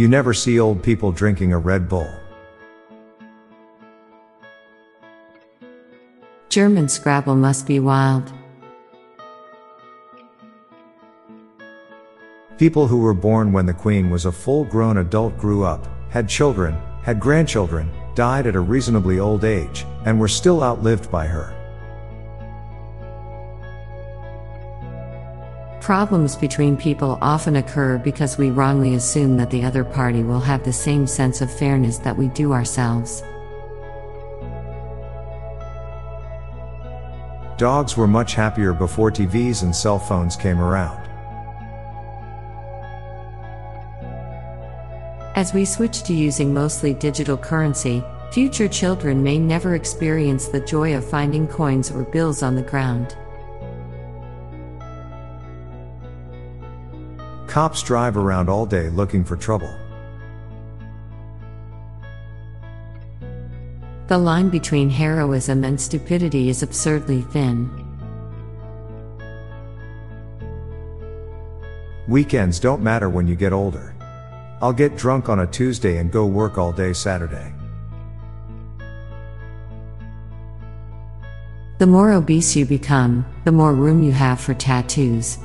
You never see old people drinking a Red Bull. German Scrabble must be wild. People who were born when the Queen was a full grown adult grew up, had children, had grandchildren, died at a reasonably old age, and were still outlived by her. Problems between people often occur because we wrongly assume that the other party will have the same sense of fairness that we do ourselves. Dogs were much happier before TVs and cell phones came around. As we switch to using mostly digital currency, future children may never experience the joy of finding coins or bills on the ground. Cops drive around all day looking for trouble. The line between heroism and stupidity is absurdly thin. Weekends don't matter when you get older. I'll get drunk on a Tuesday and go work all day Saturday. The more obese you become, the more room you have for tattoos.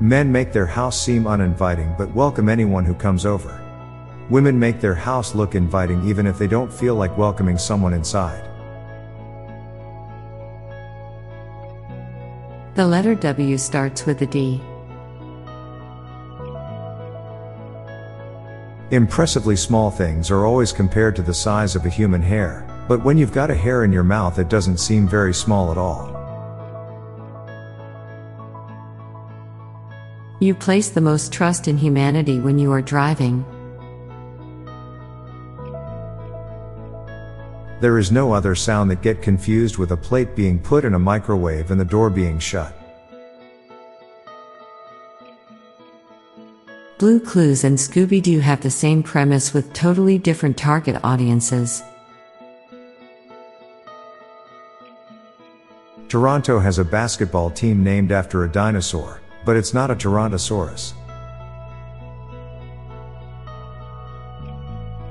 Men make their house seem uninviting but welcome anyone who comes over. Women make their house look inviting even if they don't feel like welcoming someone inside. The letter W starts with a D. Impressively small things are always compared to the size of a human hair, but when you've got a hair in your mouth, it doesn't seem very small at all. You place the most trust in humanity when you are driving. There is no other sound that get confused with a plate being put in a microwave and the door being shut. Blue Clues and Scooby Doo have the same premise with totally different target audiences. Toronto has a basketball team named after a dinosaur, but it's not a Tyrannosaurus.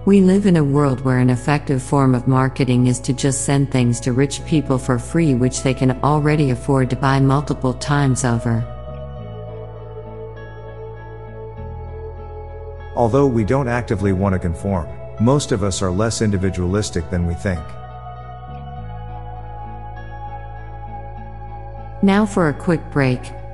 We live in a world where an effective form of marketing is to just send things to rich people for free, which they can already afford to buy multiple times over. Although we don't actively want to conform, most of us are less individualistic than we think. Now for a quick break,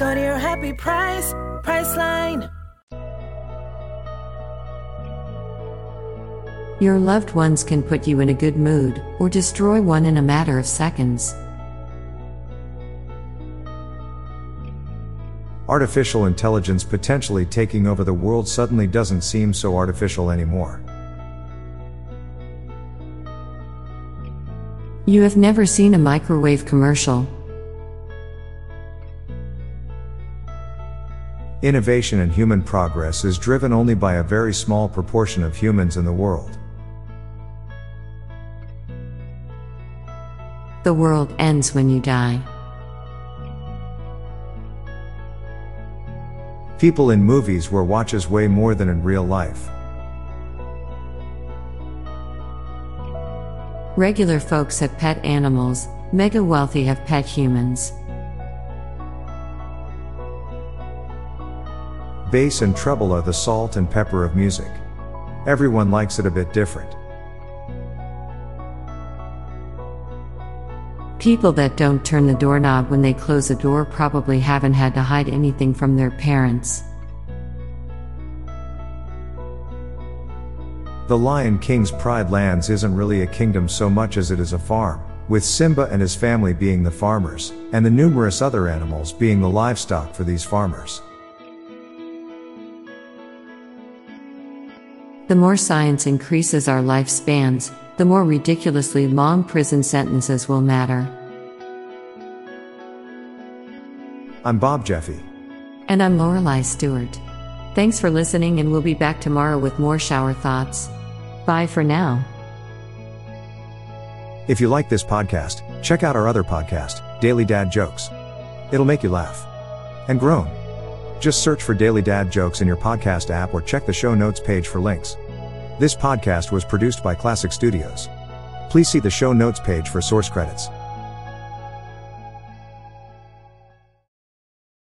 Go to your happy price, Priceline. Your loved ones can put you in a good mood or destroy one in a matter of seconds. Artificial intelligence potentially taking over the world suddenly doesn't seem so artificial anymore. You have never seen a microwave commercial. Innovation and human progress is driven only by a very small proportion of humans in the world. The world ends when you die. People in movies wear watches way more than in real life. Regular folks have pet animals, mega wealthy have pet humans. Bass and treble are the salt and pepper of music. Everyone likes it a bit different. People that don't turn the doorknob when they close a door probably haven't had to hide anything from their parents. The Lion King's Pride Lands isn't really a kingdom so much as it is a farm, with Simba and his family being the farmers, and the numerous other animals being the livestock for these farmers. The more science increases our lifespans, the more ridiculously long prison sentences will matter. I'm Bob Jeffy. And I'm Lorelei Stewart. Thanks for listening, and we'll be back tomorrow with more shower thoughts. Bye for now. If you like this podcast, check out our other podcast, Daily Dad Jokes. It'll make you laugh and groan. Just search for Daily Dad Jokes in your podcast app or check the show notes page for links. This podcast was produced by Klassic Studios. Please see the show notes page for source credits.